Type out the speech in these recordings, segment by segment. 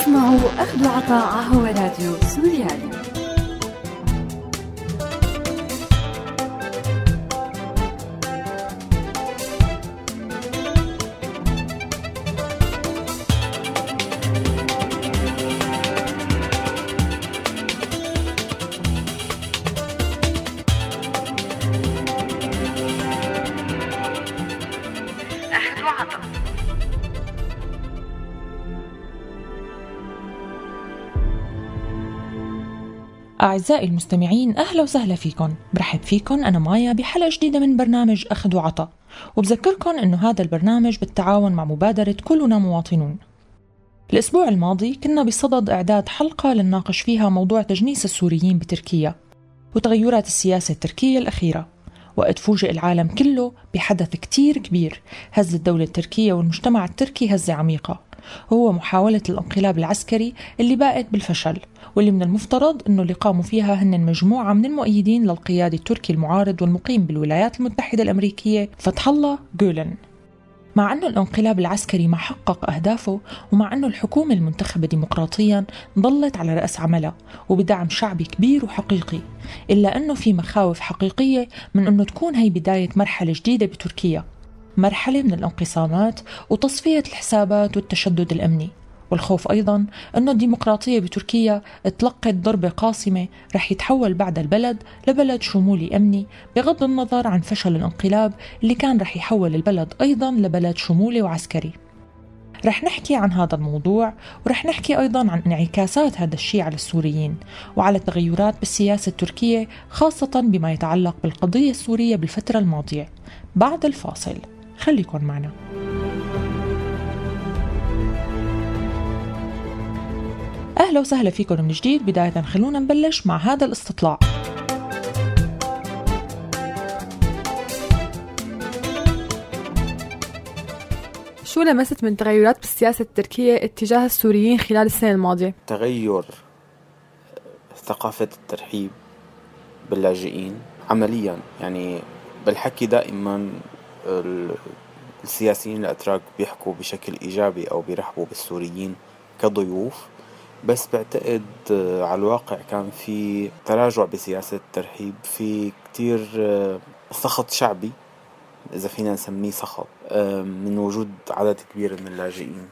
تسمعوا أخذ وعطاء هو راديو سوريالي. أعزائي المستمعين أهلا وسهلا فيكم. برحب فيكم أنا مايا بحلقة جديدة من برنامج أخذ وعطاء. وبذكركم أنه هذا البرنامج بالتعاون مع مبادرة كلنا مواطنون. الأسبوع الماضي كنا بصدد إعداد حلقة لنناقش فيها موضوع تجنيس السوريين بتركيا وتغيرات السياسة التركية الأخيرة. وقت فوجئ العالم كله بحدث كتير كبير. هز الدولة التركية والمجتمع التركي هزة عميقة. وهو محاولة الانقلاب العسكري اللي باءت بالفشل واللي من المفترض أنه اللي قاموا فيها هن مجموعة من المؤيدين للقيادي التركي المعارض والمقيم بالولايات المتحدة الأمريكية فتح الله جولن. مع أنه الانقلاب العسكري ما حقق أهدافه ومع أنه الحكومة المنتخبة ديمقراطيا ظلت على رأس عملها وبدعم شعبي كبير وحقيقي إلا أنه في مخاوف حقيقية من أنه تكون هي بداية مرحلة جديدة بتركيا مرحلة من الانقسامات وتصفية الحسابات والتشدد الأمني. والخوف أيضا أن الديمقراطية بتركيا تلقت ضربة قاصمة رح يتحول بعد البلد لبلد شمولي أمني بغض النظر عن فشل الانقلاب اللي كان رح يحول البلد أيضا لبلد شمولي وعسكري. رح نحكي عن هذا الموضوع ورح نحكي أيضا عن انعكاسات هذا الشيء على السوريين وعلى التغيرات بالسياسة التركية خاصة بما يتعلق بالقضية السورية بالفترة الماضية. بعد الفاصل خليكن معنا. أهلا وسهلا فيكم من جديد. بداية خلونا نبلش مع هذا الاستطلاع. شو لمست من تغيرات بالسياسة التركية اتجاه السوريين خلال السنة الماضية؟ تغير ثقافة الترحيب باللاجئين عمليا. يعني بالحكي دائما السياسيين الأتراك بيحكوا بشكل إيجابي أو بيرحبوا بالسوريين كضيوف. بس بعتقد آه، على الواقع كان في تراجع بسياسة الترحيب في كتير آه، سخط شعبي إذا فينا نسميه سخط آه، من وجود عدد كبير من اللاجئين.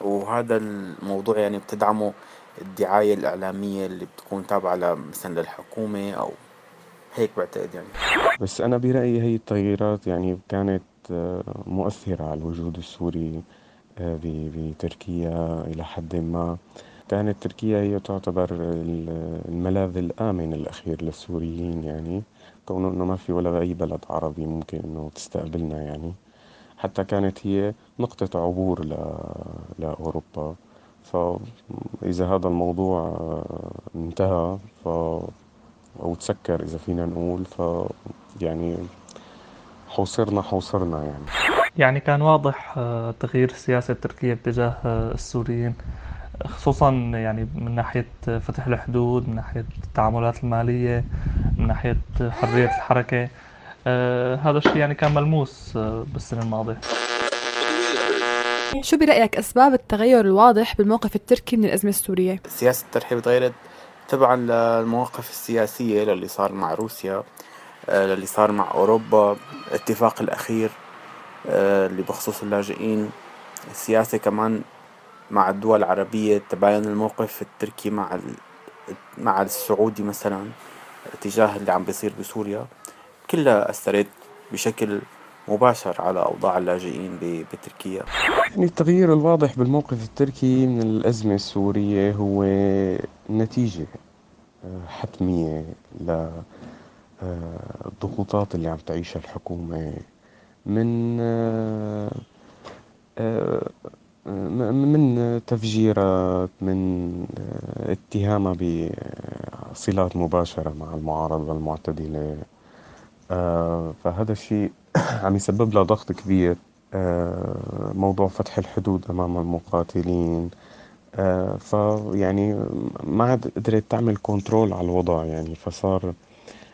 وهذا الموضوع يعني بتدعمه الدعاية الإعلامية اللي بتكون تابعة مثلا للحكومة أو هيك بعتقد يعني. بس أنا برأيي هي التغييرات يعني كانت مؤثرة على الوجود السوري بتركيا إلى حد ما. كانت تركيا هي تعتبر الملاذ الآمن الأخير للسوريين يعني كونه إنه ما في ولا أي بلد عربي ممكن إنه تستقبلنا يعني. حتى كانت هي نقطة عبور لأوروبا. فإذا هذا الموضوع انتهى ف أو تسكر إذا فينا نقول ف يعني حوصرنا حوصرنا يعني. يعني كان واضح آه، تغيير السياسة التركية اتجاه آه، السوريين. خصوصا يعني من ناحية فتح الحدود من ناحية التعاملات المالية من ناحية حرية الحركة آه هذا الشيء يعني كان ملموس آه بالسنة الماضية شو برأيك أسباب التغير الواضح بالموقف التركي من الأزمة السورية؟ سياسة الترحيب تغيرت تبعا للمواقف السياسية للي صار مع روسيا آه، للي صار مع أوروبا الاتفاق الأخير اللي بخصوص اللاجئين السياسة كمان مع الدول العربية تباين الموقف التركي مع مع السعودي مثلا تجاه اللي عم بيصير بسوريا. كلها أثرت بشكل مباشر على أوضاع اللاجئين بتركيا. يعني التغيير الواضح بالموقف التركي من الأزمة السورية هو نتيجة آه، حتمية للضغوطات آه، اللي عم تعيشها الحكومة من آه، من تفجيرات من اتهامها بصلات مباشرة مع المعارضة المعتدلة. آه، فهذا الشيء عم يسبب له ضغط كبير. آه، موضوع فتح الحدود أمام المقاتلين. آه، فيعني ما عاد قدرت تعمل كنترول على الوضع يعني فصار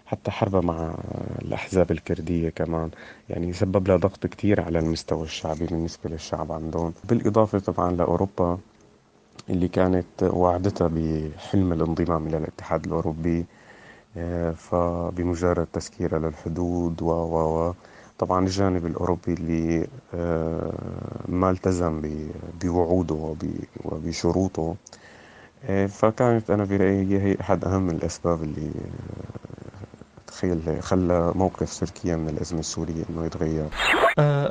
حتى حربها مع الأحزاب الكردية كمان. يعني سبب لها ضغط كتير على المستوى الشعبي بالنسبة للشعب عندهم. بالإضافة طبعا لأوروبا اللي كانت وعدتها بحلم الانضمام إلى الاتحاد الأوروبي آه، فبمجرد تسكيرها للحدود و و و. طبعا الجانب الأوروبي اللي آه، ما التزم بوعوده وبشروطه آه، فكانت أنا برأيي هي أحد أهم الأسباب اللي تخيل خلى موقف تركيا من الأزمة السورية إنه يتغير.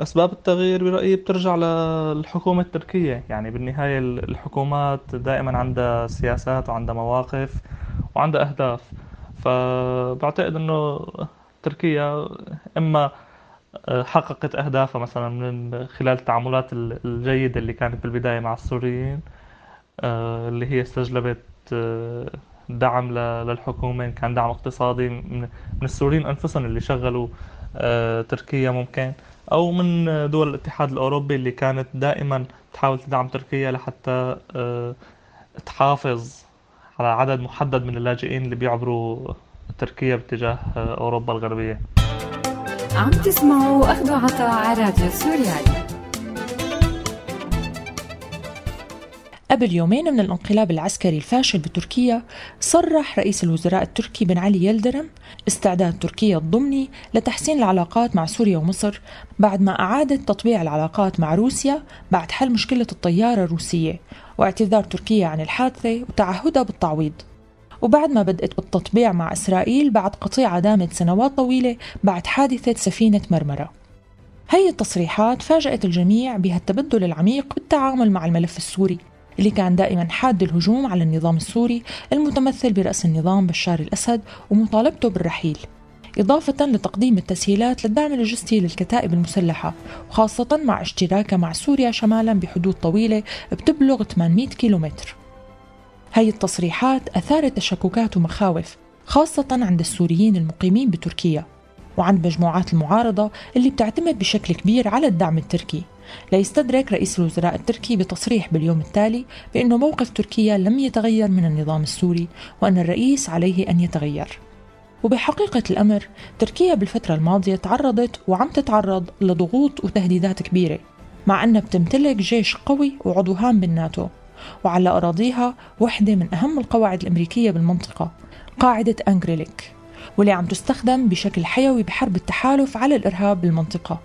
أسباب التغيير برأيي بترجع للحكومة التركية. يعني بالنهاية الحكومات دائما عندها سياسات وعندها مواقف وعندها أهداف. فبعتقد إنه تركيا إما حققت أهدافها مثلا من خلال التعاملات الجيدة اللي كانت بالبداية مع السوريين آه، اللي هي استجلبت آه، دعم للحكومة كان دعم اقتصادي من السوريين أنفسهم اللي شغلوا آه، تركيا ممكن. أو من دول الاتحاد الأوروبي اللي كانت دائما تحاول تدعم تركيا لحتى تحافظ على عدد محدد من اللاجئين اللي بيعبروا تركيا باتجاه أوروبا الغربية. عم تسمعوا أخذ عطاء على راديو سوريالي. قبل يومين من الانقلاب العسكري الفاشل بتركيا صرح رئيس الوزراء التركي بن علي يلدرم استعداد تركيا الضمني لتحسين العلاقات مع سوريا ومصر بعد ما أعادت تطبيع العلاقات مع روسيا بعد حل مشكلة الطيارة الروسية واعتذار تركيا عن الحادثة وتعهدها بالتعويض. وبعد ما بدأت بالتطبيع مع إسرائيل بعد قطيعة دامت سنوات طويلة بعد حادثة سفينة مرمرة. هي التصريحات فاجأت الجميع بهالتبدل العميق بالتعامل مع الملف السوري. اللي كان دائما حاد الهجوم على النظام السوري المتمثل برأس النظام بشار الأسد ومطالبته بالرحيل. إضافة لتقديم التسهيلات للدعم اللوجستي للكتائب المسلحة وخاصة مع اشتراكها مع سوريا شمالا بحدود طويلة بتبلغ 800 كيلومتر. هاي التصريحات أثارت تشككات ومخاوف خاصة عند السوريين المقيمين بتركيا. وعند مجموعات المعارضة اللي بتعتمد بشكل كبير على الدعم التركي. ليستدرك رئيس الوزراء التركي بتصريح باليوم التالي بأنه موقف تركيا لم يتغير من النظام السوري وأن الرئيس عليه أن يتغير. وبحقيقة الأمر تركيا بالفترة الماضية تعرضت وعم تتعرض لضغوط وتهديدات كبيرة مع أنها بتمتلك جيش قوي وعضو هام بالناتو وعلى أراضيها وحدة من أهم القواعد الأمريكية بالمنطقة قاعدة أنجريليك. واللي عم تستخدم بشكل حيوي بحرب التحالف على الإرهاب بالمنطقة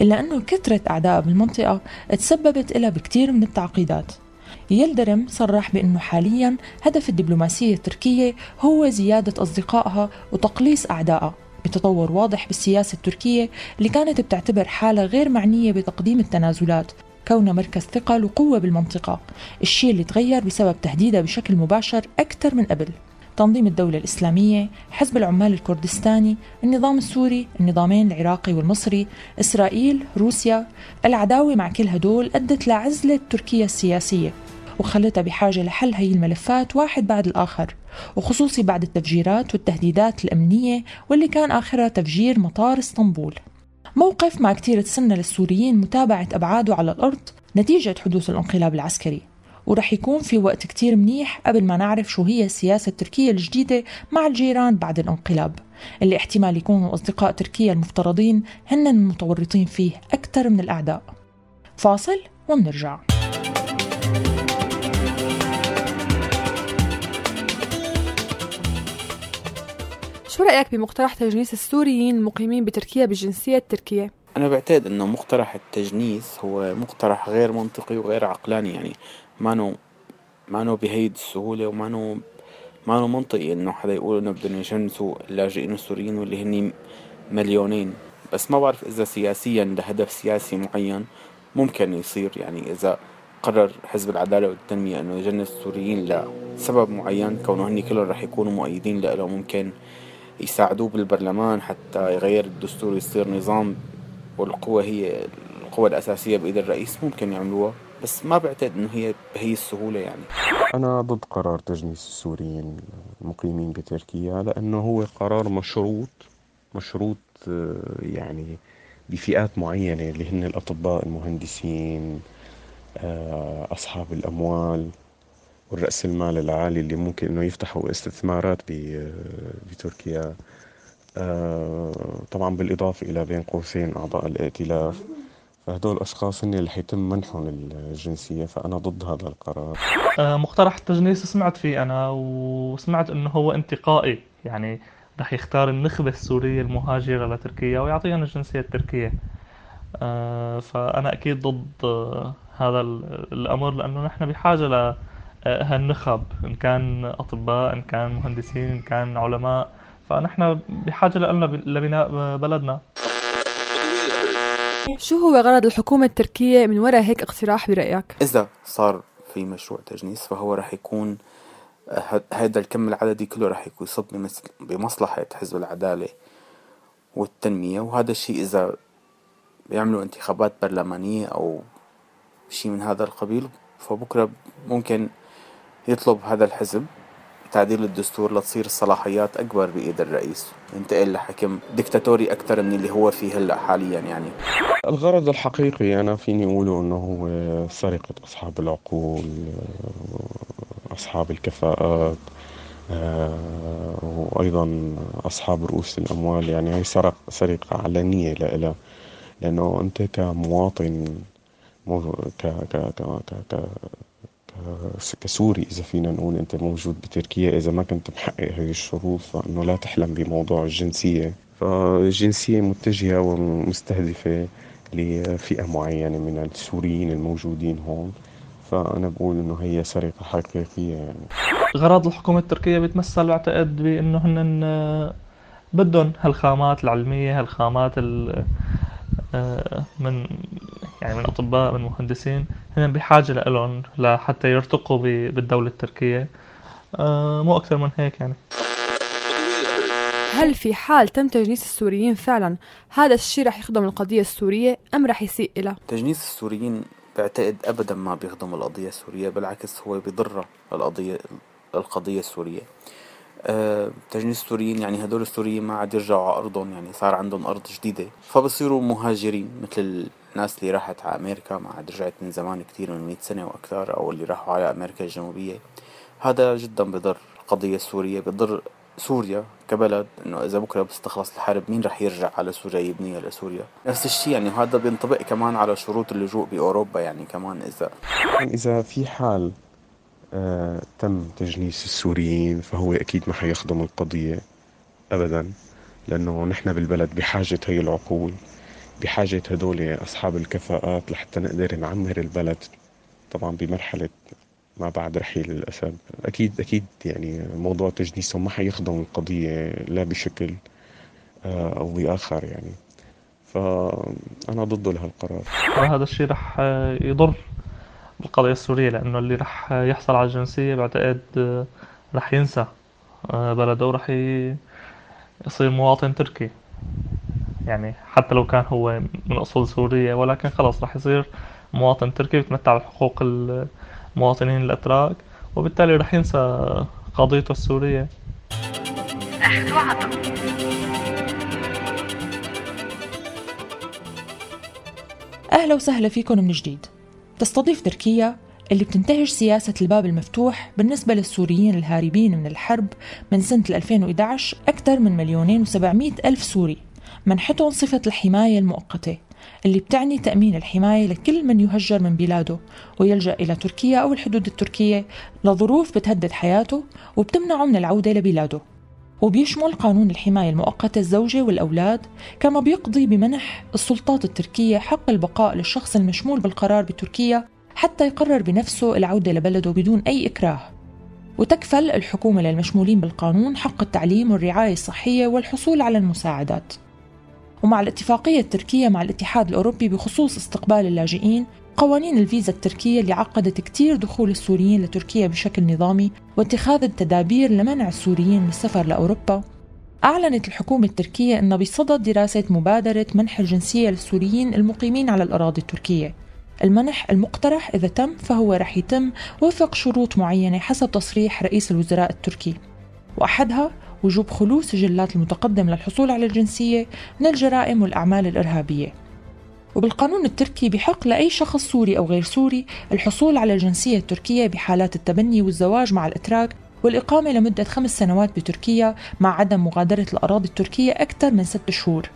إلا أنه كثرة أعداء بالمنطقة تسببت لها بكثير من التعقيدات. يلدرم صرح بأنه حاليا هدف الدبلوماسية التركية هو زيادة أصدقائها وتقليص أعدائها بتطور واضح بالسياسة التركية اللي كانت بتعتبر حالها غير معنية بتقديم التنازلات كونها مركز ثقل وقوة بالمنطقة الشيء اللي تغير بسبب تهديدها بشكل مباشر أكثر من قبل. تنظيم الدولة الإسلامية، حزب العمال الكردستاني، النظام السوري، النظامين العراقي والمصري، إسرائيل، روسيا، العداوة مع كل هدول أدت لعزلة تركيا السياسية وخلتها بحاجة لحل هي الملفات واحد بعد الآخر وخصوصي بعد التفجيرات والتهديدات الأمنية واللي كان آخرها تفجير مطار إسطنبول. موقف ما كتير تسنى للسوريين متابعة أبعاده على الأرض نتيجة حدوث الانقلاب العسكري. ورح يكون في وقت كتير منيح قبل ما نعرف شو هي السياسة التركية الجديدة مع الجيران بعد الانقلاب. اللي احتمال يكونوا أصدقاء تركيا المفترضين هن المتورطين فيه أكثر من الأعداء. فاصل ومنرجع. شو رأيك بمقترح تجنيس السوريين المقيمين بتركيا بالجنسية التركية؟ أنا بعتقد إنه مقترح التجنيس هو مقترح غير منطقي وغير عقلاني يعني ما نو بهيدي السهولة وما نو منطقي إنه حدا يقول إنه بدهم يجنسوا اللاجئين السوريين واللي هني مليونين. بس ما بعرف إذا سياسيا لهدف سياسي معين ممكن يصير يعني إذا قرر حزب العدالة والتنمية إنه يجنس السوريين لسبب معين كونه هني كلهم رح يكونوا مؤيدين له ممكن يساعدوه بالبرلمان حتى يغير الدستور ويصير نظام والقوة هي القوة الأساسية بإيد الرئيس ممكن يعملوها. بس ما بعتقد إنه هي بهي السهولة يعني. أنا ضد قرار تجنيس السوريين المقيمين بتركيا لأنه هو قرار مشروط مشروط آه، يعني بفئات معينة اللي هن الأطباء المهندسين آه، أصحاب الأموال والرأس المال العالي اللي ممكن إنه يفتحوا استثمارات بتركيا. آه، طبعا بالإضافة إلى بين قوسين أعضاء الائتلاف. فهدول الأشخاص هن اللي حيتم منحهم الجنسية فأنا ضد هذا القرار. آه، مقترح التجنيس سمعت فيه أنا وسمعت إنه هو انتقائي يعني رح يختار النخبة السورية المهاجرة لتركيا ويعطيها الجنسية التركية. آه، فأنا أكيد ضد آه، هذا الأمر لأنه نحن بحاجة ل هالنخب إن كان أطباء إن كان مهندسين إن كان علماء. فنحن بحاجة لنا لبناء بلدنا. شو هو غرض الحكومة التركية من وراء هيك اقتراح برأيك؟ إذا صار في مشروع تجنيس فهو رح يكون هذا الكم العددي كله رح يصب بمصلحة حزب العدالة والتنمية وهذا الشيء إذا بيعملوا انتخابات برلمانية أو شيء من هذا القبيل فبكرة ممكن يطلب هذا الحزب تعديل الدستور لتصير الصلاحيات أكبر بإيد الرئيس. ينتقل لحكم دكتاتوري أكثر من اللي هو فيه هلأ حاليا يعني. الغرض الحقيقي أنا فيني أقوله أنه هو سرقة أصحاب العقول أصحاب الكفاءات وأيضا أصحاب رؤوس الأموال. يعني هي سرق سرقة علنية لإلها لأنه أنت كمواطن ك ك ك كسوري إذا فينا نقول أنت موجود بتركيا إذا ما كنت محقق هذه الشروط فإنه لا تحلم بموضوع الجنسية. فالجنسية متجهة ومستهدفة لفئة معينة من السوريين الموجودين هون. فأنا بقول إنه هي سرقة حقيقية يعني. غرض الحكومة التركية بيتمثل بعتقد بإنه هن بدهم هالخامات العلمية هالخامات آه، من يعني من أطباء من مهندسين هن بحاجة لهم لحتى يرتقوا بالدولة التركية. آه، مو أكثر من هيك يعني. هل في حال تم تجنيس السوريين فعلا؟ هذا الشيء رح يخدم القضية السورية أم رح يسيء إلى؟ تجنيس السوريين بعتقد أبدا ما بيخدم القضية السورية بالعكس هو بيضر القضية القضية السورية. أه تجنيس السوريين يعني هدول السوريين ما عاد يرجعوا على أرضهم يعني صار عندهم أرض جديدة فبصيروا مهاجرين مثل الناس اللي راحت على أمريكا ما عاد رجعت من زمان كتير من مئة سنة وأكثر أو اللي راحوا على أمريكا الجنوبية. هذا جدا بضر القضية السورية بضر سوريا كبلد إنه إذا بكرة بتستخلص الحرب مين رح يرجع على سوريا يبنيها لسوريا نفس الشيء يعني وهذا بينطبق كمان على شروط اللجوء بأوروبا يعني كمان إذا إذا في حال آه تم تجنيس السوريين فهو أكيد ما حيخدم القضية ابدا لأنه نحن بالبلد بحاجة هي العقول. بحاجة هدول أصحاب الكفاءات لحتى نقدر نعمر البلد. طبعا بمرحلة ما بعد رحيل الأسد. أكيد أكيد يعني موضوع تجنيسهم ما حيخدم القضية لا بشكل آه، أو بآخر يعني. فأنا ضده لهالقرار. هذا الشيء رح يضر بالقضية السورية لأنه اللي رح يحصل على الجنسية بعتقد آه، رح ينسى آه، بلده ورح يصير مواطن تركي. يعني حتى لو كان هو من أصول سورية ولكن خلاص رح يصير مواطن تركي بيتمتع بحقوق المواطنين الأتراك وبالتالي رح ينسى قضيته السورية. أهلا وسهلا فيكم من جديد. تستضيف تركيا اللي بتنتهج سياسة الباب المفتوح بالنسبة للسوريين الهاربين من الحرب من سنة 2011 أكثر من مليونين وسبعمائة ألف سوري. منحتهم صفة الحماية المؤقتة اللي بتعني تأمين الحماية لكل من يهجر من بلاده ويلجأ إلى تركيا أو الحدود التركية لظروف بتهدد حياته وبتمنعه من العودة لبلاده. وبيشمل قانون الحماية المؤقتة الزوجة والأولاد كما بيقضي بمنح السلطات التركية حق البقاء للشخص المشمول بالقرار بتركيا حتى يقرر بنفسه العودة لبلده بدون أي إكراه. وتكفل الحكومة للمشمولين بالقانون حق التعليم والرعاية الصحية والحصول على المساعدات. ومع الاتفاقية التركية مع الاتحاد الأوروبي بخصوص استقبال اللاجئين قوانين الفيزا التركية اللي عقدت كتير دخول السوريين لتركيا بشكل نظامي واتخاذ التدابير لمنع السوريين من السفر لأوروبا. أعلنت الحكومة التركية أنها بصدد دراسة مبادرة منح الجنسية للسوريين المقيمين على الأراضي التركية. المنح المقترح إذا تم فهو رح يتم وفق شروط معينة حسب تصريح رئيس الوزراء التركي. وأحدها وجوب خلو سجلات المتقدم للحصول على الجنسية من الجرائم والأعمال الإرهابية. وبالقانون التركي بحق لأي شخص سوري أو غير سوري الحصول على الجنسية التركية بحالات التبني والزواج مع الإتراك والإقامة لمدة خمس سنوات بتركيا مع عدم مغادرة الأراضي التركية أكثر من ست شهور.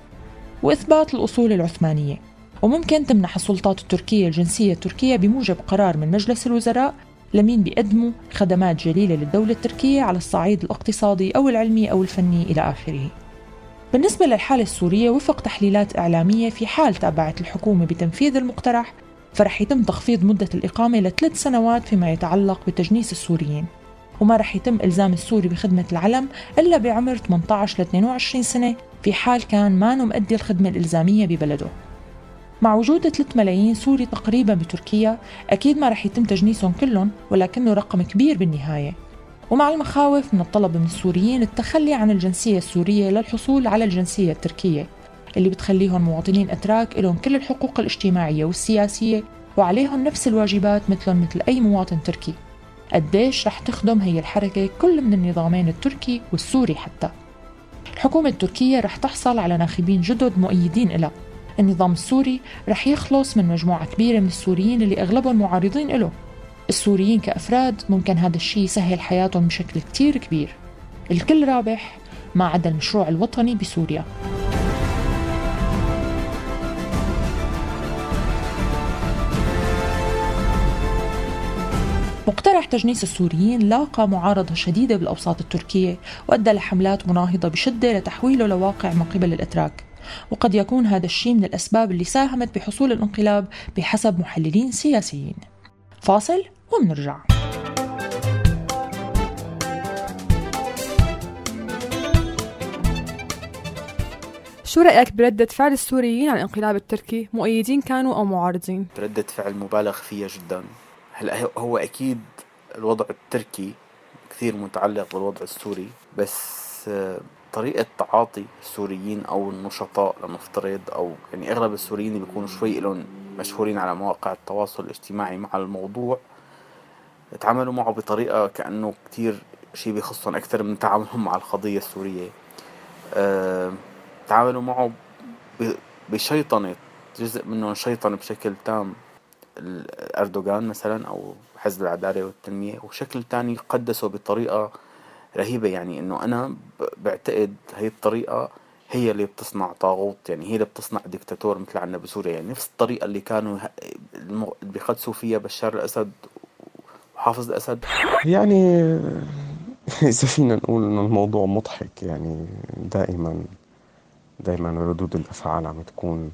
وإثبات الأصول العثمانية. وممكن تمنح السلطات التركية الجنسية التركية بموجب قرار من مجلس الوزراء لمين بيقدموا خدمات جليلة للدولة التركية على الصعيد الاقتصادي أو العلمي أو الفني إلى آخره. بالنسبة للحالة السورية وفق تحليلات إعلامية في حال تابعت الحكومة بتنفيذ المقترح فرح يتم تخفيض مدة الإقامة لثلاث سنوات فيما يتعلق بتجنيس السوريين. وما رح يتم إلزام السوري بخدمة العلم إلا بعمر 18 ل 22 سنة في حال كان ما مؤدي الخدمة الإلزامية ببلده. مع وجود 3 ملايين سوري تقريبا بتركيا أكيد ما رح يتم تجنيسهم كلهم ولكنه رقم كبير بالنهاية. ومع المخاوف من الطلب من السوريين التخلي عن الجنسية السورية للحصول على الجنسية التركية اللي بتخليهم مواطنين أتراك لهم كل الحقوق الاجتماعية والسياسية وعليهم نفس الواجبات مثلهم مثل أي مواطن تركي. قديش رح تخدم هي الحركة كل من النظامين التركي والسوري حتى. الحكومة التركية رح تحصل على ناخبين جدد مؤيدين لها النظام السوري رح يخلص من مجموعة كبيرة من السوريين اللي أغلبهم معارضين له السوريين كأفراد ممكن هذا الشيء يسهل حياتهم بشكل كتير كبير. الكل رابح ما عدا المشروع الوطني بسوريا. مقترح تجنيس السوريين لاقى معارضة شديدة بالأوساط التركية وأدى لحملات مناهضة بشدة لتحويله لواقع من قبل الأتراك. وقد يكون هذا الشيء من الأسباب اللي ساهمت بحصول الانقلاب بحسب محللين سياسيين. فاصل ومنرجع. شو رأيك بردة فعل السوريين على الانقلاب التركي؟ مؤيدين كانوا أو معارضين؟ ردة فعل مبالغ فيها جدا. هلا هو أكيد الوضع التركي كثير متعلق بالوضع السوري؟ بس آه، طريقة تعاطي السوريين أو النشطاء لنفترض أو يعني أغلب السوريين اللي بيكونوا شوي لهم مشهورين على مواقع التواصل الاجتماعي مع الموضوع تعاملوا معه بطريقة كأنه كتير شي بيخصهم أكثر من تعاملهم مع القضية السورية. أه تعاملوا معه بشيطنة جزء منهم شيطن بشكل تام أردوغان مثلا أو حزب العدالة والتنمية وشكل تاني قدسه بطريقة رهيبة يعني إنه أنا بعتقد هي الطريقة هي اللي بتصنع طاغوت يعني هي اللي بتصنع ديكتاتور مثل عنا بسوريا. يعني نفس الطريقة اللي كانوا بيقدسوا فيها بشار الأسد وحافظ الأسد. يعني إذا فينا نقول إنه الموضوع مضحك يعني دائما دائما ردود الأفعال عم تكون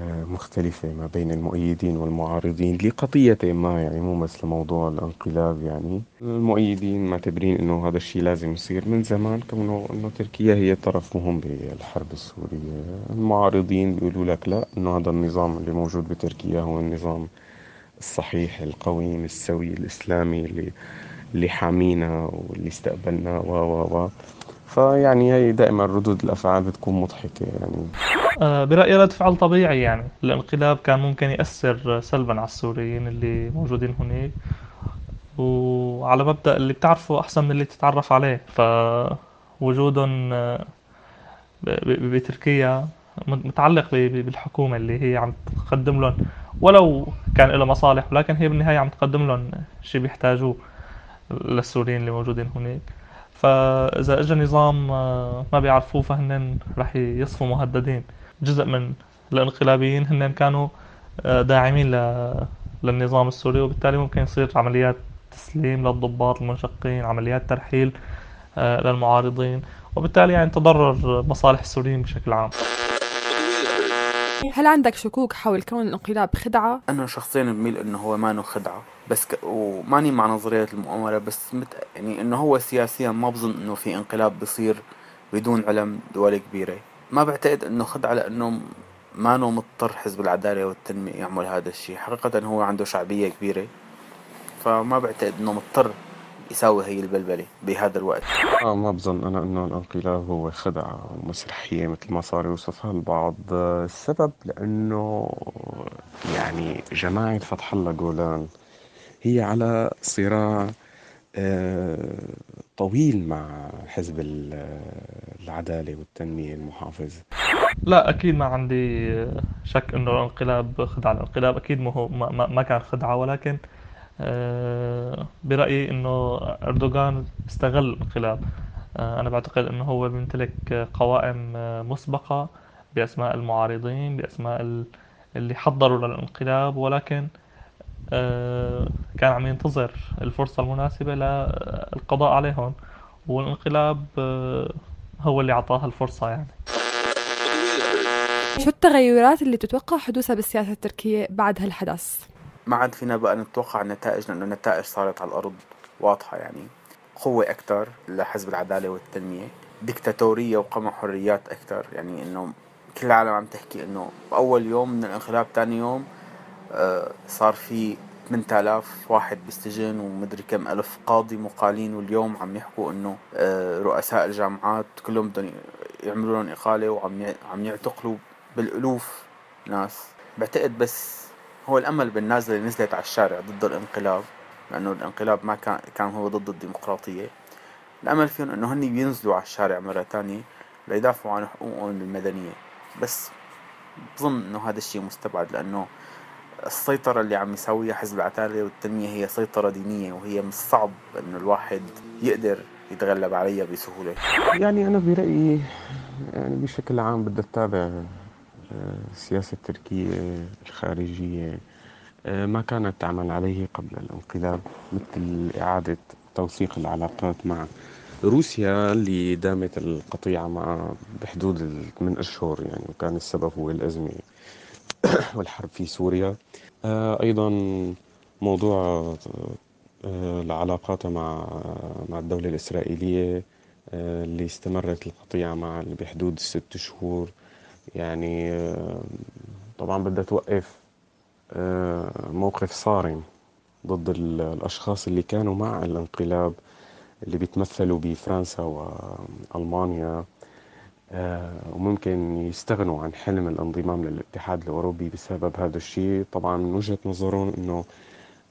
مختلفة ما بين المؤيدين والمعارضين لقضية ما يعني مو مثل موضوع الانقلاب يعني. المؤيدين معتبرين إنه هذا الشيء لازم يصير من زمان كونه إنه تركيا هي طرف مهم بالحرب السورية. المعارضين بيقولوا لك لا إنه هذا النظام اللي موجود بتركيا هو النظام الصحيح القويم السوي الإسلامي اللي اللي حامينا واللي استقبلنا و و و. فيعني هي دائما ردود الأفعال بتكون مضحكة يعني. برأيي رد فعل طبيعي يعني. الانقلاب كان ممكن يأثر سلبا على السوريين اللي موجودين هناك. وعلى مبدأ اللي بتعرفه أحسن من اللي تتعرف عليه. فوجودهم آه، بتركيا متعلق بالحكومة اللي هي عم تقدم لهم. ولو كان لها مصالح ولكن هي بالنهاية عم تقدم لهم شيء بيحتاجوه للسوريين اللي موجودين هناك. فإذا اجى نظام آه، ما بيعرفوه فهن رح يصفوا مهددين. جزء من الانقلابيين هن كانوا آه، داعمين للنظام السوري وبالتالي ممكن يصير عمليات تسليم للضباط المنشقين عمليات ترحيل آه، للمعارضين وبالتالي يعني تضرر مصالح السوريين بشكل عام هل عندك شكوك حول كون الانقلاب خدعة؟ أنا شخصيا بميل إنه هو ما خدعة بس ك... وماني مع نظرية المؤامرة بس مت... يعني إنه هو سياسيا ما بظن إنه في انقلاب بصير بدون علم دول كبيرة ما بعتقد إنه خدعة لأنه ما مضطر حزب العدالة والتنمية يعمل هذا الشيء. حقيقة هو عنده شعبية كبيرة فما بعتقد إنه مضطر يساوي هي البلبلة بهذا الوقت. آه ما بظن أنا إنه الأنقلاب هو خدعة ومسرحية مثل ما صار يوصفها البعض السبب لأنه يعني جماعة فتح الله جولان هي على صراع آه، طويل مع حزب العدالة والتنمية المحافظ. لا أكيد ما عندي شك إنه الانقلاب خدعة. الانقلاب أكيد ما, ما, ما كان خدعة ولكن آه، برأيي إنه إردوغان استغل الانقلاب. آه، أنا بعتقد إنه هو بيمتلك قوائم آه، مسبقة بأسماء المعارضين بأسماء اللي حضروا للانقلاب ولكن آه، كان عم ينتظر الفرصة المناسبة للقضاء عليهم والانقلاب آه، هو اللي أعطاها الفرصة يعني. شو التغيرات اللي تتوقع حدوثها بالسياسة التركية بعد هالحدث؟ ما عاد فينا بقى نتوقع النتائج لأنه النتائج صارت على الأرض واضحة يعني. قوة أكثر لحزب العدالة والتنمية ديكتاتورية وقمع حريات أكثر يعني إنه كل العالم عم تحكي إنه بأول يوم من الانقلاب تاني يوم آه، صار في 8000 واحد بالسجن ومدري كم ألف قاضي مقالين واليوم عم يحكوا إنه آه، رؤساء الجامعات كلهم بدهم يعملوا لهم إقالة وعم عم يعتقلوا بالألوف ناس. بعتقد بس هو الأمل بالنازلة اللي نزلت على الشارع ضد الانقلاب لأنه الانقلاب ما كان كان هو ضد الديمقراطية. الأمل فيهم إنه هن بينزلوا على الشارع مرة تانية ليدافعوا عن حقوقهم المدنية. بس بظن إنه هذا الشيء مستبعد لأنه السيطرة اللي عم يسويها حزب العتالة والتنمية هي سيطرة دينية وهي من الصعب إنه الواحد يقدر يتغلب عليها بسهولة. يعني أنا برأيي يعني بشكل عام بدي أتابع آه، السياسة التركية الخارجية آه، ما كانت تعمل عليه قبل الانقلاب مثل إعادة توثيق العلاقات مع روسيا اللي دامت القطيعة مع بحدود من أشهر يعني وكان السبب هو الأزمة. والحرب في سوريا. آه، أيضا موضوع آه، العلاقات مع مع الدولة الإسرائيلية آه، اللي استمرت القطيعة مع بحدود ست شهور. يعني طبعا بدها توقف موقف صارم ضد الأشخاص اللي كانوا مع الانقلاب اللي بيتمثلوا بفرنسا وألمانيا. وممكن يستغنوا عن حلم الانضمام للاتحاد الأوروبي بسبب هذا الشيء. طبعا من وجهة نظرهم أنه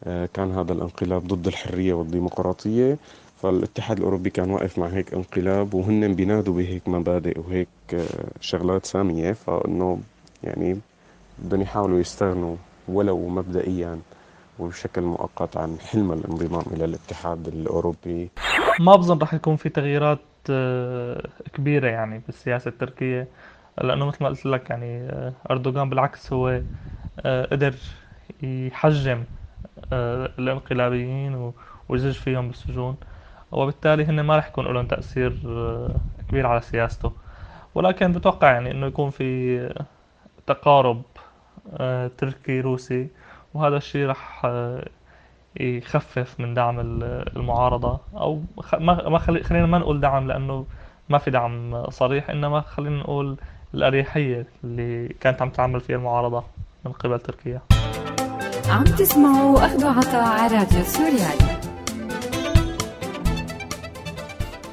آه، كان هذا الانقلاب ضد الحرية والديمقراطية فالاتحاد الأوروبي كان واقف مع هيك انقلاب وهن بينادوا بهيك مبادئ وهيك آه، شغلات سامية. فإنه يعني بدهم يحاولوا يستغنوا ولو مبدئيا وبشكل مؤقت عن حلم الانضمام إلى الاتحاد الأوروبي. ما بظن رح يكون في تغييرات آه، كبيرة يعني بالسياسة التركية. لأنه مثل ما قلت لك يعني آه، أردوغان بالعكس هو آه، قدر يحجم الانقلابيين ويزج فيهم بالسجون. وبالتالي هن ما رح يكون لهم تأثير كبير على سياسته. ولكن بتوقع يعني إنه يكون في تقارب تركي روسي. وهذا الشيء رح يخفف من دعم المعارضة أو ما خلي خلينا ما نقول دعم لأنه ما في دعم صريح إنما خلينا نقول الأريحية اللي كانت عم تعمل فيها المعارضة من قبل تركيا. عم تسمعوا أخذ عطاء على راديو سوريالي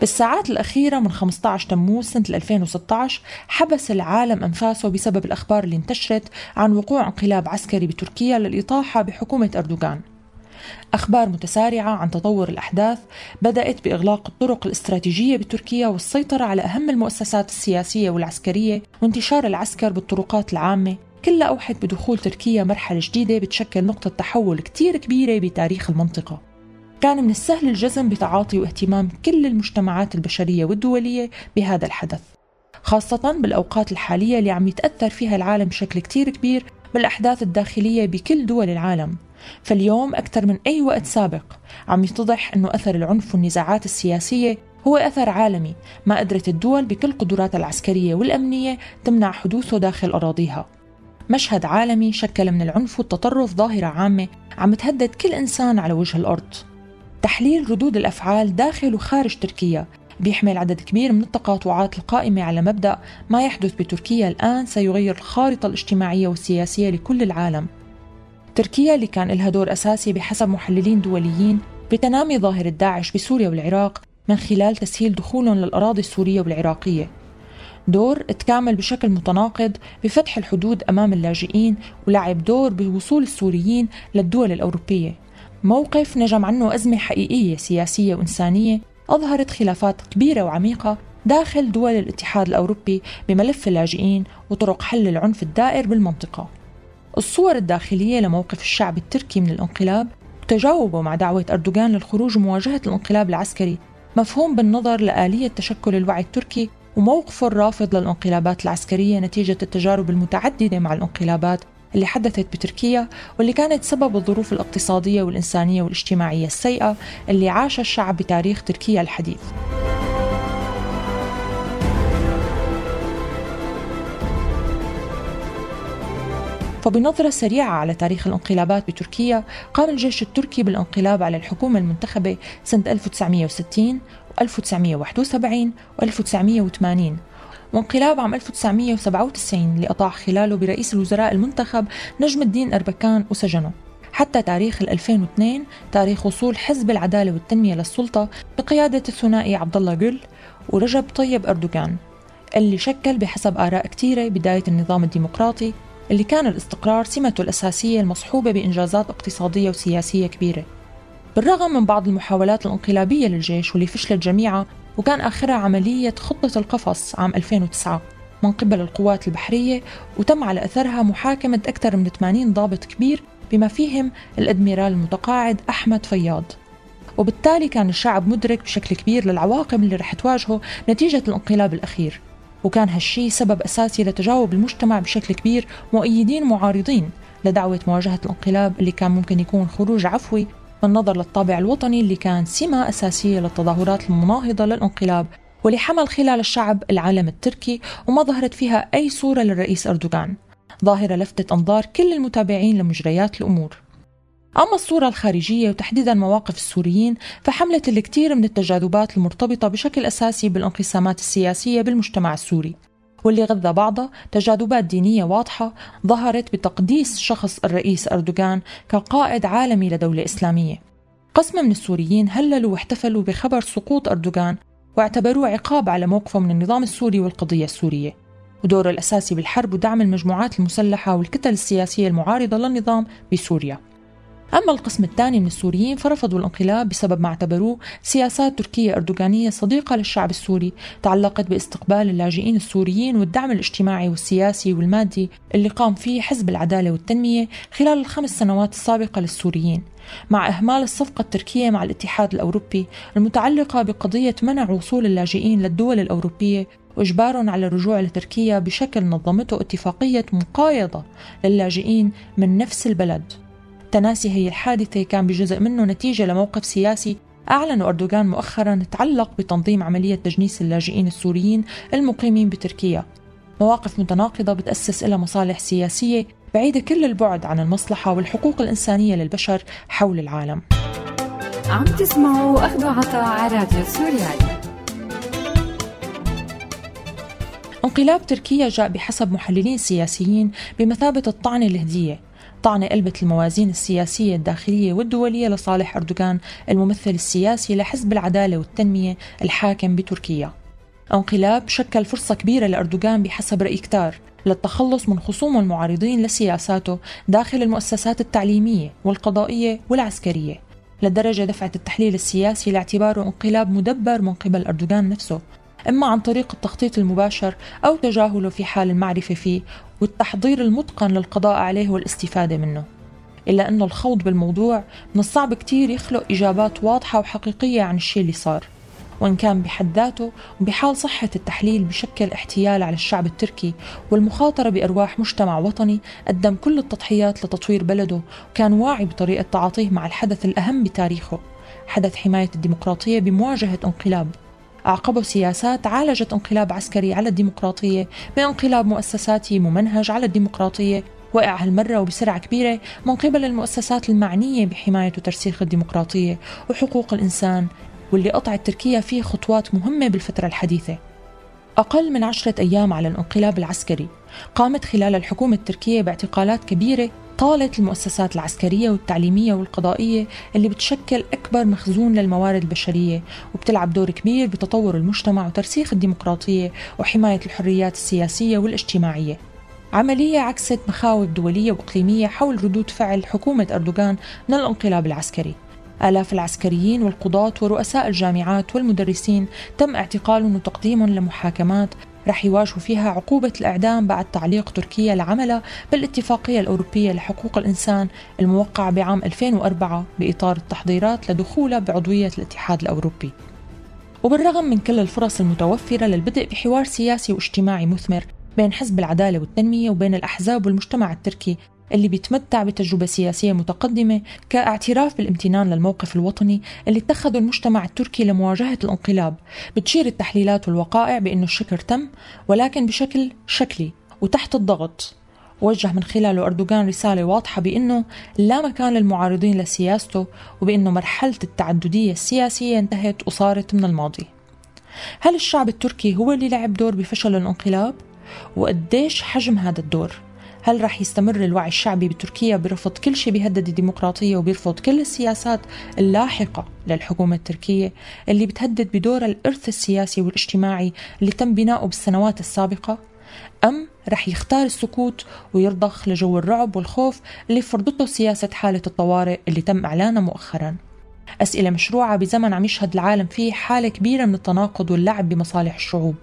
بالساعات الأخيرة من 15 تموز سنة 2016 حبس العالم أنفاسه بسبب الأخبار اللي انتشرت عن وقوع انقلاب عسكري بتركيا للإطاحة بحكومة أردوغان. أخبار متسارعة عن تطور الأحداث بدأت بإغلاق الطرق الاستراتيجية بتركيا والسيطرة على أهم المؤسسات السياسية والعسكرية وانتشار العسكر بالطرقات العامة. كلها أوحت بدخول تركيا مرحلة جديدة بتشكل نقطة تحول كتير كبيرة بتاريخ المنطقة. كان من السهل الجزم بتعاطي واهتمام كل المجتمعات البشرية والدولية بهذا الحدث خاصة بالأوقات الحالية اللي عم يتأثر فيها العالم بشكل كتير كبير بالأحداث الداخلية بكل دول العالم. فاليوم أكثر من أي وقت سابق عم يتضح أنه أثر العنف والنزاعات السياسية هو أثر عالمي ما قدرت الدول بكل قدراتها العسكرية والأمنية تمنع حدوثه داخل أراضيها. مشهد عالمي شكل من العنف والتطرف ظاهرة عامة عم تهدد كل إنسان على وجه الأرض. تحليل ردود الأفعال داخل وخارج تركيا بيحمل عدد كبير من التقاطعات القائمة على مبدأ ما يحدث بتركيا الآن سيغير الخارطة الاجتماعية والسياسية لكل العالم. تركيا اللي كان لها دور أساسي بحسب محللين دوليين بتنامي ظاهرة داعش بسوريا والعراق من خلال تسهيل دخولهم للأراضي السورية والعراقية. دور تكامل بشكل متناقض بفتح الحدود أمام اللاجئين ولعب دور بوصول السوريين للدول الأوروبية. موقف نجم عنه أزمة حقيقية سياسية وإنسانية أظهرت خلافات كبيرة وعميقة داخل دول الاتحاد الأوروبي بملف اللاجئين وطرق حل العنف الدائر بالمنطقة. الصور الداخلية لموقف الشعب التركي من الانقلاب وتجاوبه مع دعوة أردوغان للخروج ومواجهة الانقلاب العسكري مفهوم بالنظر لآلية تشكل الوعي التركي وموقفه الرافض للانقلابات العسكرية نتيجة التجارب المتعددة مع الانقلابات اللي حدثت بتركيا واللي كانت سبب الظروف الاقتصادية والإنسانية والاجتماعية السيئة اللي عاش الشعب بتاريخ تركيا الحديث. فبنظرة سريعة على تاريخ الانقلابات بتركيا قام الجيش التركي بالانقلاب على الحكومة المنتخبة سنة 1960 و1971 و1980 وانقلاب عام 1997 اللي أطاع خلاله برئيس الوزراء المنتخب نجم الدين أربكان وسجنه حتى تاريخ 2002 تاريخ وصول حزب العدالة والتنمية للسلطة بقيادة الثنائي عبد الله جل ورجب طيب أردوغان اللي شكل بحسب آراء كثيرة بداية النظام الديمقراطي اللي كان الاستقرار سمته الأساسية المصحوبة بإنجازات اقتصادية وسياسية كبيرة. بالرغم من بعض المحاولات الانقلابية للجيش واللي فشلت جميعها وكان آخرها عملية خطة القفص عام 2009 من قبل القوات البحرية وتم على أثرها محاكمة أكثر من 80 ضابط كبير بما فيهم الأدميرال المتقاعد أحمد فياض. وبالتالي كان الشعب مدرك بشكل كبير للعواقب اللي رح تواجهه نتيجة الانقلاب الأخير. وكان هالشي سبب أساسي لتجاوب المجتمع بشكل كبير مؤيدين معارضين لدعوة مواجهة الانقلاب اللي كان ممكن يكون خروج عفوي بالنظر للطابع الوطني اللي كان سمة أساسية للتظاهرات المناهضة للانقلاب واللي حمل خلال الشعب العالم التركي وما ظهرت فيها أي صورة للرئيس أردوغان. ظاهرة لفتت أنظار كل المتابعين لمجريات الأمور. أما الصورة الخارجية وتحديدا مواقف السوريين فحملت الكثير من التجاذبات المرتبطة بشكل أساسي بالانقسامات السياسية بالمجتمع السوري. واللي غذى بعضها تجاذبات دينية واضحة ظهرت بتقديس شخص الرئيس أردوغان كقائد عالمي لدولة إسلامية. قسم من السوريين هللوا واحتفلوا بخبر سقوط أردوغان واعتبروه عقاب على موقفه من النظام السوري والقضية السورية. ودوره الأساسي بالحرب ودعم المجموعات المسلحة والكتل السياسية المعارضة للنظام بسوريا. أما القسم الثاني من السوريين فرفضوا الانقلاب بسبب ما اعتبروه سياسات تركية أردوغانية صديقة للشعب السوري تعلقت باستقبال اللاجئين السوريين والدعم الاجتماعي والسياسي والمادي اللي قام فيه حزب العدالة والتنمية خلال الخمس سنوات السابقة للسوريين. مع إهمال الصفقة التركية مع الاتحاد الأوروبي المتعلقة بقضية منع وصول اللاجئين للدول الأوروبية وإجبارهم على الرجوع لتركيا بشكل نظمته اتفاقية مقايضة للاجئين من نفس البلد. تناسي هي الحادثة كان بجزء منه نتيجة لموقف سياسي أعلن أردوغان مؤخرا تعلق بتنظيم عملية تجنيس اللاجئين السوريين المقيمين بتركيا. مواقف متناقضة بتأسس إلى مصالح سياسية بعيدة كل البعد عن المصلحة والحقوق الإنسانية للبشر حول العالم. عم تسمعوا أخذ عطاء على راديو سوريالي انقلاب تركيا جاء بحسب محللين سياسيين بمثابة الطعنة الهدية. طعنة قلبت الموازين السياسية الداخلية والدولية لصالح أردوغان الممثل السياسي لحزب العدالة والتنمية الحاكم بتركيا. انقلاب شكل فرصة كبيرة لأردوغان بحسب رأي كتار للتخلص من خصومه المعارضين لسياساته داخل المؤسسات التعليمية والقضائية والعسكرية لدرجة دفعت التحليل السياسي لاعتباره انقلاب مدبر من قبل أردوغان نفسه. إما عن طريق التخطيط المباشر أو تجاهله في حال المعرفة فيه والتحضير المتقن للقضاء عليه والاستفادة منه. إلا أنه الخوض بالموضوع من الصعب كتير يخلق إجابات واضحة وحقيقية عن الشيء اللي صار وإن كان بحد ذاته وبحال صحة التحليل بشكل احتيال على الشعب التركي والمخاطرة بأرواح مجتمع وطني قدم كل التضحيات لتطوير بلده وكان واعي بطريقة تعاطيه مع الحدث الأهم بتاريخه حدث حماية الديمقراطية بمواجهة انقلاب. أعقبه سياسات عالجت انقلاب عسكري على الديمقراطية بانقلاب مؤسساتي ممنهج على الديمقراطية وقع هالمرة وبسرعة كبيرة من قبل المؤسسات المعنية بحماية وترسيخ الديمقراطية وحقوق الإنسان واللي قطعت تركيا فيه خطوات مهمة بالفترة الحديثة. أقل من عشرة أيام على الانقلاب العسكري قامت خلال الحكومة التركية باعتقالات كبيرة طالت المؤسسات العسكرية والتعليمية والقضائية اللي بتشكل أكبر مخزون للموارد البشرية وبتلعب دور كبير بتطور المجتمع وترسيخ الديمقراطية وحماية الحريات السياسية والاجتماعية. عملية عكست مخاوف دولية وإقليمية حول ردود فعل حكومة أردوغان من الانقلاب العسكري. آلاف العسكريين والقضاة ورؤساء الجامعات والمدرسين تم اعتقالهم وتقديمهم لمحاكمات رح يواجهوا فيها عقوبة الإعدام بعد تعليق تركيا العملة بالاتفاقية الأوروبية لحقوق الإنسان الموقعة بعام 2004 بإطار التحضيرات لدخولها بعضوية الاتحاد الأوروبي. وبالرغم من كل الفرص المتوفرة للبدء بحوار سياسي واجتماعي مثمر بين حزب العدالة والتنمية وبين الأحزاب والمجتمع التركي اللي بيتمتع بتجربة سياسية متقدمة كاعتراف بالامتنان للموقف الوطني اللي اتخذه المجتمع التركي لمواجهة الانقلاب بتشير التحليلات والوقائع بأنه الشكر تم ولكن بشكل شكلي وتحت الضغط وجه من خلاله أردوغان رسالة واضحة بأنه لا مكان للمعارضين لسياسته وبأنه مرحلة التعددية السياسية انتهت وصارت من الماضي هل الشعب التركي هو اللي لعب دور بفشل الانقلاب؟ وقديش حجم هذا الدور؟ هل رح يستمر الوعي الشعبي بتركيا برفض كل شيء بيهدد الديمقراطية وبيرفض كل السياسات اللاحقة للحكومة التركية اللي بتهدد بدور الإرث السياسي والاجتماعي اللي تم بناؤه بالسنوات السابقة؟ أم رح يختار السكوت ويرضخ لجو الرعب والخوف اللي فرضته سياسة حالة الطوارئ اللي تم إعلانها مؤخرا أسئلة مشروعة بزمن عم يشهد العالم فيه حالة كبيرة من التناقض واللعب بمصالح الشعوب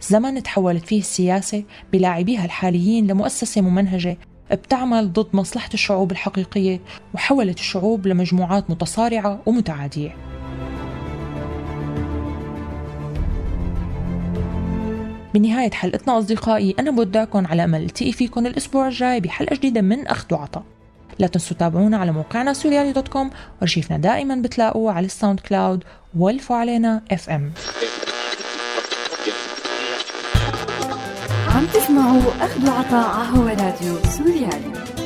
زمن تحولت فيه السياسة بلاعبيها الحاليين لمؤسسة ممنهجة بتعمل ضد مصلحة الشعوب الحقيقية وحولت الشعوب لمجموعات متصارعة ومتعادية. بنهاية حلقتنا أصدقائي أنا بودعكم على أمل التقي فيكم الأسبوع الجاي بحلقة جديدة من أخذ وعطاء لا تنسوا تتابعونا على موقعنا سوريالي dot com وارشيفنا دائما بتلاقوه على ال SoundCloud وعلى ألوان FM عم تسمعوا أخذ وعطاء راديو سوريالي.